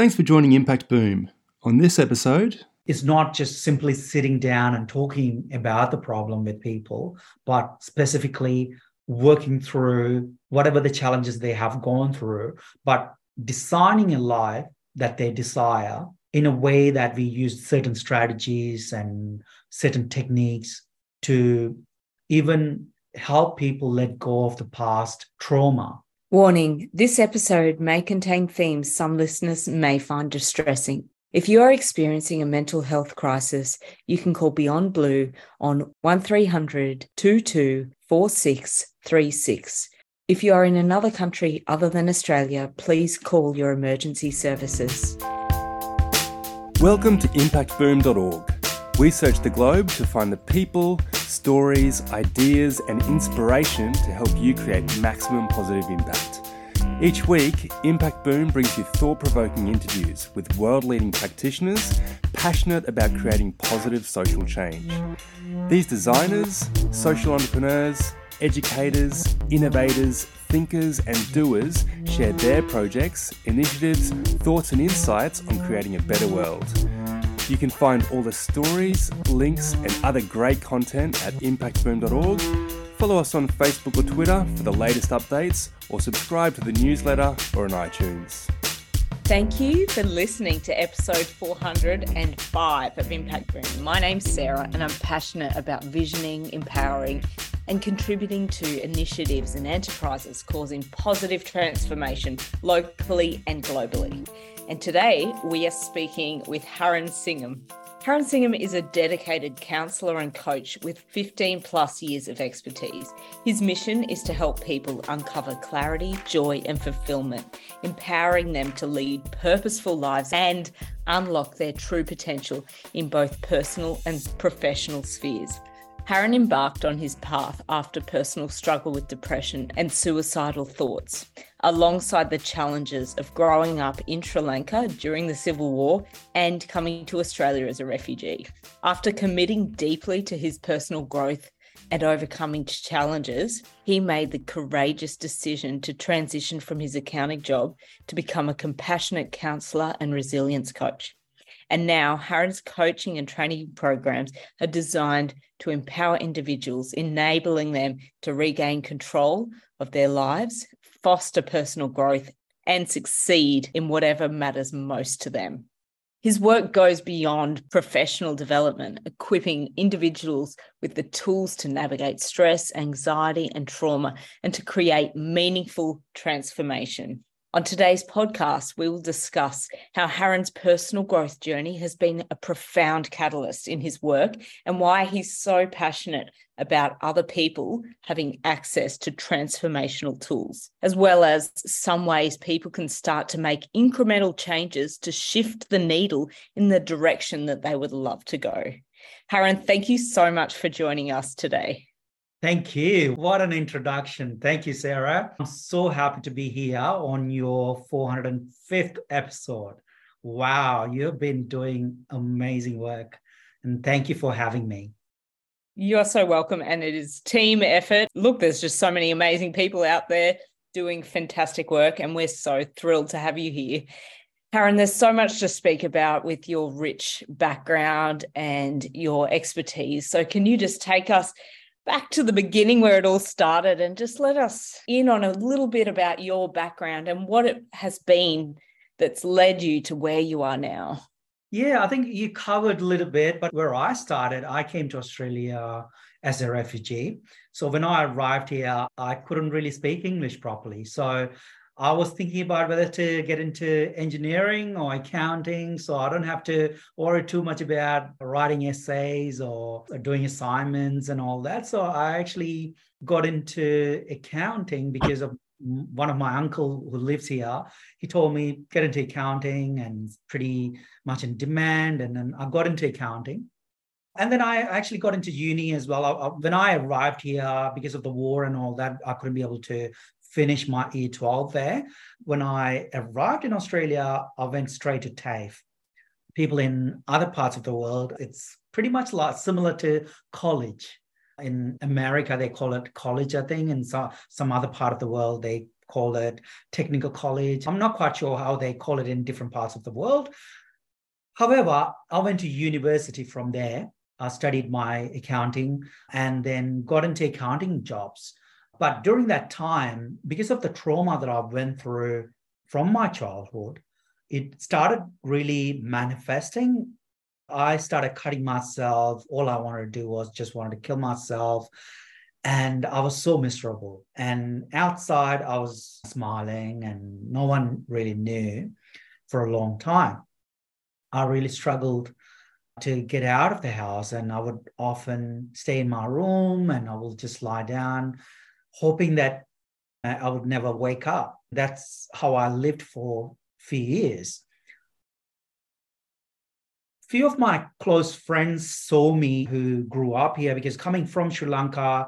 Thanks for joining Impact Boom. On this episode, it's not just simply sitting down and talking about the problem with people, but specifically working through whatever the challenges they have gone through, but designing a life that they desire in a way that we use certain strategies and certain techniques to even help people let go of the past trauma. Warning this episode may contain themes some listeners may find distressing. If you are experiencing a mental health crisis, you can call Beyond Blue on 1300 22 4636. If you are in another country other than Australia, please call your emergency services. Welcome to impactboom.org. We search the globe to find the people, stories, ideas, and inspiration to help you create maximum positive impact. Each week, Impact Boom brings you thought provoking interviews with world leading practitioners passionate about creating positive social change. These designers, social entrepreneurs, educators, innovators, thinkers, and doers share their projects, initiatives, thoughts, and insights on creating a better world. You can find all the stories, links, and other great content at impactboom.org. Follow us on Facebook or Twitter for the latest updates, or subscribe to the newsletter or on iTunes. Thank you for listening to episode 405 of Impact Boom. My name's Sarah, and I'm passionate about visioning, empowering, and contributing to initiatives and enterprises causing positive transformation locally and globally. And today we are speaking with Haran Singham. Haran Singham is a dedicated counsellor and coach with 15 plus years of expertise. His mission is to help people uncover clarity, joy, and fulfillment, empowering them to lead purposeful lives and unlock their true potential in both personal and professional spheres. Haran embarked on his path after personal struggle with depression and suicidal thoughts, alongside the challenges of growing up in Sri Lanka during the Civil War and coming to Australia as a refugee. After committing deeply to his personal growth and overcoming challenges, he made the courageous decision to transition from his accounting job to become a compassionate counsellor and resilience coach. And now, Haran's coaching and training programs are designed to empower individuals, enabling them to regain control of their lives, foster personal growth, and succeed in whatever matters most to them. His work goes beyond professional development, equipping individuals with the tools to navigate stress, anxiety, and trauma and to create meaningful transformation. On today's podcast, we will discuss how Haran's personal growth journey has been a profound catalyst in his work and why he's so passionate about other people having access to transformational tools, as well as some ways people can start to make incremental changes to shift the needle in the direction that they would love to go. Haran, thank you so much for joining us today. Thank you. What an introduction. Thank you, Sarah. I'm so happy to be here on your 405th episode. Wow, you've been doing amazing work. And thank you for having me. You're so welcome. And it is team effort. Look, there's just so many amazing people out there doing fantastic work. And we're so thrilled to have you here. Haran, there's so much to speak about with your rich background and your expertise. So, can you just take us back to the beginning where it all started and just let us in on a little bit about your background and what it has been that's led you to where you are now. Yeah, I think you covered a little bit, but where I started, I came to Australia as a refugee. So when I arrived here, I couldn't really speak English properly. So I was thinking about whether to get into engineering or accounting, so I don't have to worry too much about writing essays or doing assignments and all that. So I actually got into accounting because of one of my uncle who lives here. He told me get into accounting and pretty much in demand, and then I got into accounting. And then I actually got into uni as well. I, when I arrived here, because of the war and all that, I couldn't be able to finish my year 12 there. When I arrived in Australia, I went straight to TAFE. People in other parts of the world, it's pretty much like similar to college. In America, they call it college, I think, and so some other part of the world they call it technical college. I'm not quite sure how they call it in different parts of the world. However, I went to university from there. I studied my accounting and then got into accounting jobs. But during that time, because of the trauma that I went through from my childhood, it started really manifesting. I started cutting myself. All I wanted to do was just wanted to kill myself. And I was so miserable. And outside, I was smiling, and no one really knew for a long time. I really struggled to get out of the house, and I would often stay in my room and I will just lie down, hoping that uh, I would never wake up. That's how I lived for few years. Few of my close friends saw me who grew up here because coming from Sri Lanka,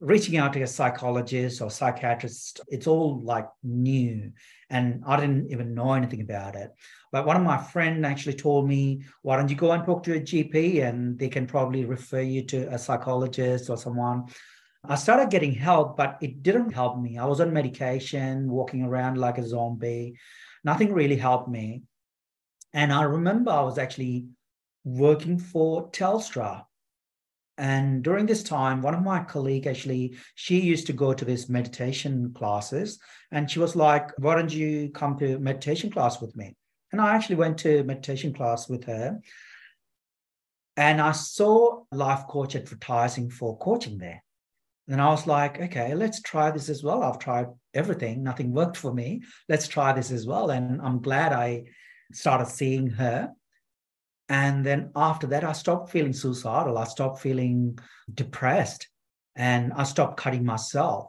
reaching out to a psychologist or psychiatrist, it's all like new. And I didn't even know anything about it. But one of my friends actually told me, why don't you go and talk to a GP and they can probably refer you to a psychologist or someone. I started getting help, but it didn't help me. I was on medication, walking around like a zombie. Nothing really helped me. And I remember I was actually working for Telstra. And during this time, one of my colleagues actually, she used to go to these meditation classes. And she was like, why don't you come to meditation class with me? And I actually went to meditation class with her. And I saw life coach advertising for coaching there. And I was like, okay, let's try this as well. I've tried everything, nothing worked for me. Let's try this as well. And I'm glad I started seeing her. And then after that, I stopped feeling suicidal. I stopped feeling depressed and I stopped cutting myself.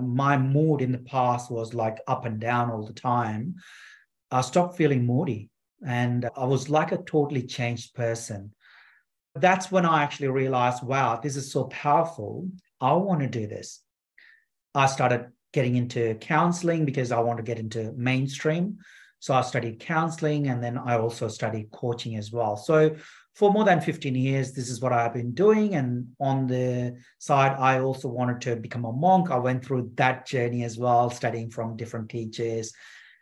My mood in the past was like up and down all the time. I stopped feeling moody and I was like a totally changed person. That's when I actually realized, wow, this is so powerful. I want to do this. I started getting into counseling because I want to get into mainstream. So I studied counseling and then I also studied coaching as well. So for more than 15 years, this is what I've been doing. And on the side, I also wanted to become a monk. I went through that journey as well, studying from different teachers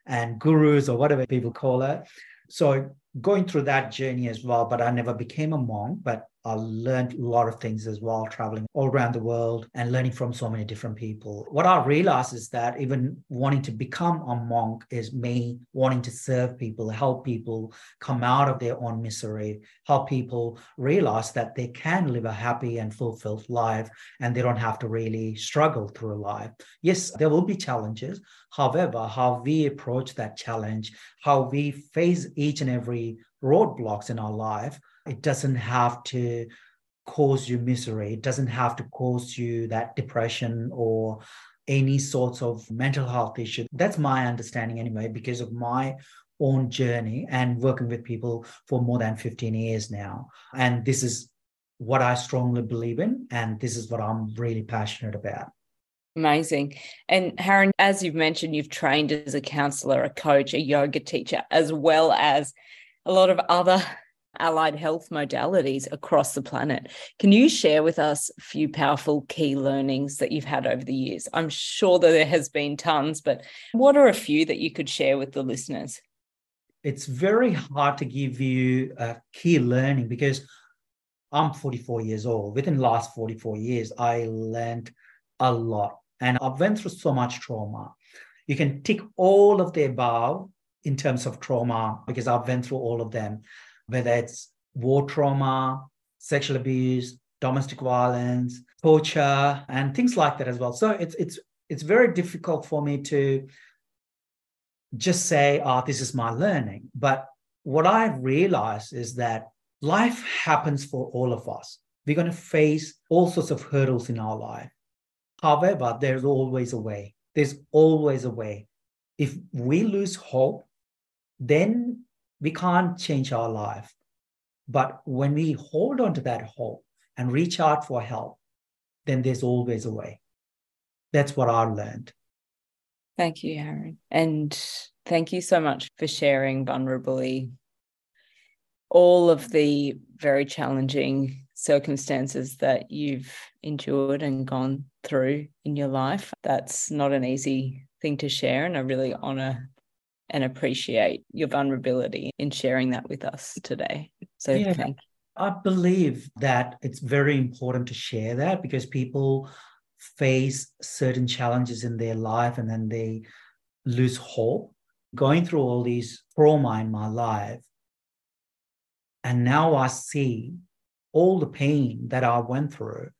and gurus or whatever people call it. So going through that journey as well, but I never became a monk. But I learned a lot of things as well, traveling all around the world and learning from so many different people. What I realized is that even wanting to become a monk is me wanting to serve people, help people come out of their own misery, help people realize that they can live a happy and fulfilled life and they don't have to really struggle through life. Yes, there will be challenges. However, how we approach that challenge, how we face each and every roadblocks in our life it doesn't have to cause you misery. It doesn't have to cause you that depression or any sorts of mental health issue. That's my understanding anyway, because of my own journey and working with people for more than 15 years now. And this is what I strongly believe in. And this is what I'm really passionate about. Amazing. And Haran, as you've mentioned, you've trained as a counselor, a coach, a yoga teacher, as well as a lot of other allied health modalities across the planet. Can you share with us a few powerful key learnings that you've had over the years? I'm sure that there has been tons, but what are a few that you could share with the listeners? It's very hard to give you a key learning because I'm 44 years old. Within the last 44 years, I learned a lot and I've went through so much trauma. You can tick all of the above in terms of trauma because I've been through all of them whether it's war trauma, sexual abuse, domestic violence, torture, and things like that as well. So it's it's it's very difficult for me to just say, oh, this is my learning. But what I realize is that life happens for all of us. We're going to face all sorts of hurdles in our life. However, there's always a way. There's always a way. If we lose hope, then we can't change our life. But when we hold on to that hope and reach out for help, then there's always a way. That's what I learned. Thank you, Haran. And thank you so much for sharing vulnerably all of the very challenging circumstances that you've endured and gone through in your life. That's not an easy thing to share. And I really honor and appreciate your vulnerability in sharing that with us today. So yeah, thank you. I believe that it's very important to share that because people face certain challenges in their life and then they lose hope. Going through all these trauma in my life, and now I see all the pain that I went through.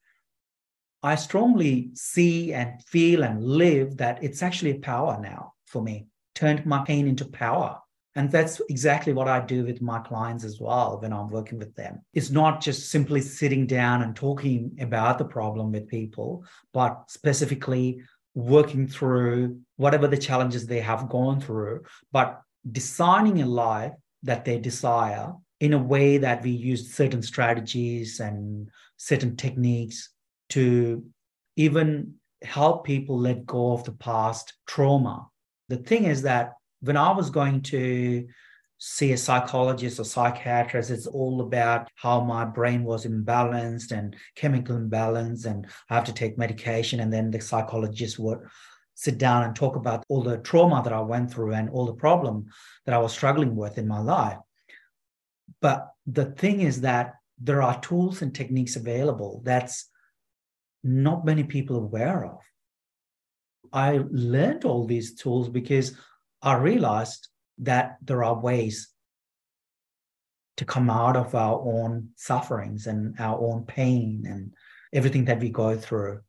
I strongly see and feel and live that it's actually a power now for me. Turned my pain into power. And that's exactly what I do with my clients as well when I'm working with them. It's not just simply sitting down and talking about the problem with people, but specifically working through whatever the challenges they have gone through, but designing a life that they desire in a way that we use certain strategies and certain techniques to even help people let go of the past trauma. The thing is that when I was going to see a psychologist or psychiatrist, it's all about how my brain was imbalanced and chemical imbalance, and I have to take medication. And then the psychologist would sit down and talk about all the trauma that I went through and all the problem that I was struggling with in my life. But the thing is that there are tools and techniques available that's not many people aware of. I learned all these tools because I realized that there are ways to come out of our own sufferings and our own pain and everything that we go through.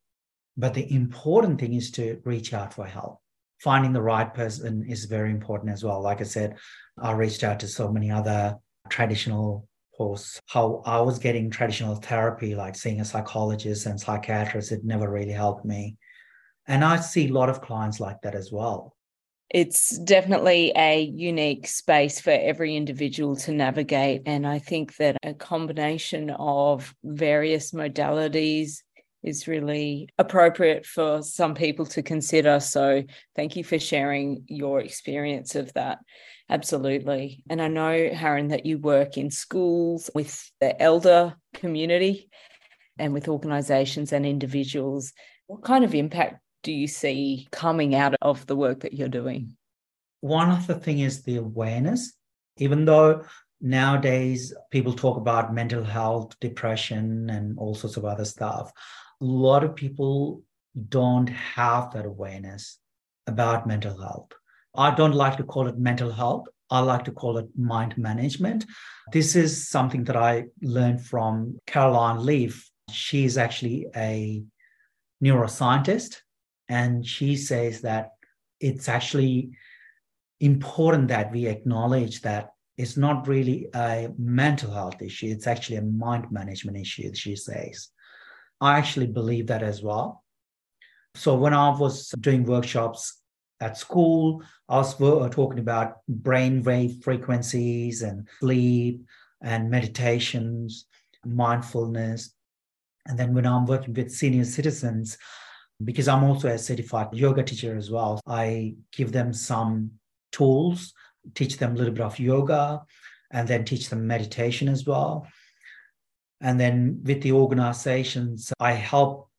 But the important thing is to reach out for help. Finding the right person is very important as well. Like I said, I reached out to so many other traditional posts, how I was getting traditional therapy, like seeing a psychologist and psychiatrist, it never really helped me. And I see a lot of clients like that as well it's definitely a unique space for every individual to navigate. And I think that a combination of various modalities is really appropriate for some people to consider. So, thank you for sharing your experience of that. Absolutely. And I know, Haran, that you work in schools with the elder community and with organizations and individuals. What kind of impact do you see coming out of the work that you're doing? One of the thing is the awareness. Even though nowadays people talk about mental health, depression, and all sorts of other stuff, a lot of people don't have that awareness about mental health. I don't like to call it mental health. I like to call it mind management. This is something that I learned from Caroline Leaf. She's actually a neuroscientist and she says that it's actually important that we acknowledge that it's not really a mental health issue, it's actually a mind management issue, she says. I actually believe that as well. So when I was doing workshops at school, I was uh, talking about brain wave frequencies and sleep and meditations, mindfulness. And then when I'm working with senior citizens, because I'm also a certified yoga teacher as well. I give them some tools, teach them a little bit of yoga, and then teach them meditation as well. And then with the organizations, I help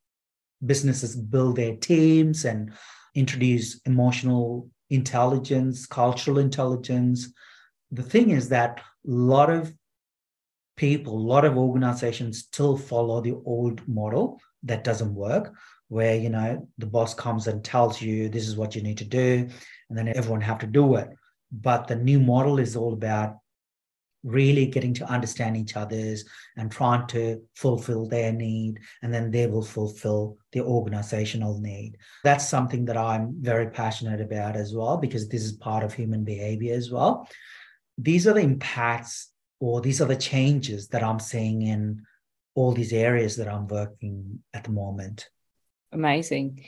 businesses build their teams and introduce emotional intelligence, cultural intelligence. The thing is that a lot of people, a lot of organizations still follow the old model that doesn't work where you know the boss comes and tells you this is what you need to do and then everyone have to do it. But the new model is all about really getting to understand each other's and trying to fulfill their need and then they will fulfill the organizational need. That's something that i'm very passionate about as well because this is part of human behavior as well. These are the impacts or these are the changes that i'm seeing in all these areas that i'm working at the moment Amazing.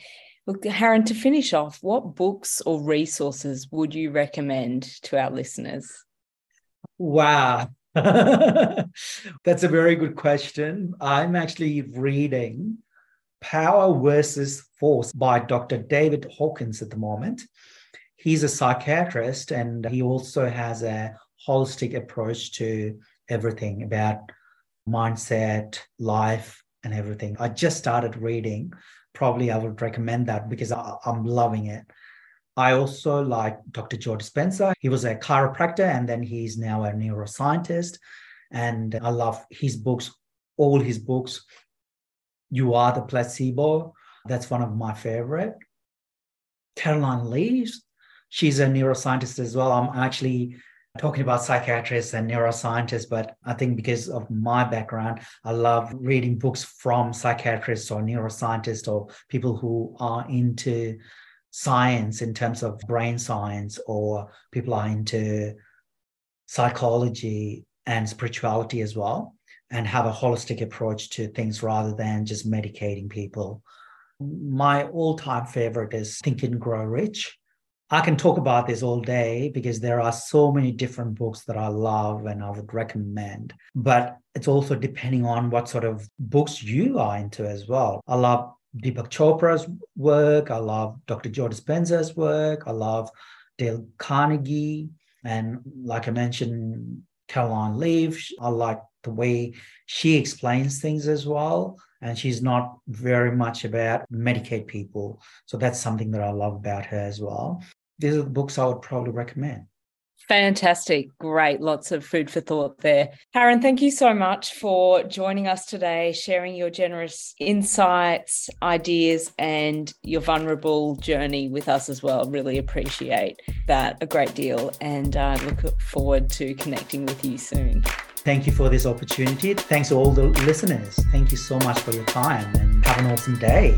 Look, Haran, to finish off, what books or resources would you recommend to our listeners? Wow. That's a very good question. I'm actually reading Power versus Force by Dr. David Hawkins at the moment. He's a psychiatrist and he also has a holistic approach to everything about mindset, life, and everything. I just started reading probably I would recommend that because I, am loving it. I also like Dr. Joe Dispenza. He was a chiropractor and then he's now a neuroscientist. And I love his books, all his books. You Are the Placebo. That's one of my favorite. Caroline Leaf's. She's a neuroscientist as well. I'm actually talking about psychiatrists and neuroscientists, but I think because of my background, I love reading books from psychiatrists or neuroscientists or people who are into science in terms of brain science or people are into psychology and spirituality as well and have a holistic approach to things rather than just medicating people. My all time favorite is Think and Grow Rich. I can talk about this all day because there are so many different books that I love and I would recommend. But it's also depending on what sort of books you are into as well. I love Deepak Chopra's work. I love Dr. Joe Dispenza's work. I love Dale Carnegie. And like I mentioned, Caroline Leaf. I like the way she explains things as well. And she's not very much about medicate people. So that's something that I love about her as well. These are the books I would probably recommend. Fantastic. Great. Lots of food for thought there. Haran, thank you so much for joining us today, sharing your generous insights, ideas, and your vulnerable journey with us as well. Really appreciate that a great deal and uh, look forward to connecting with you soon. Thank you for this opportunity. Thanks to all the listeners. Thank you so much for your time and have an awesome day.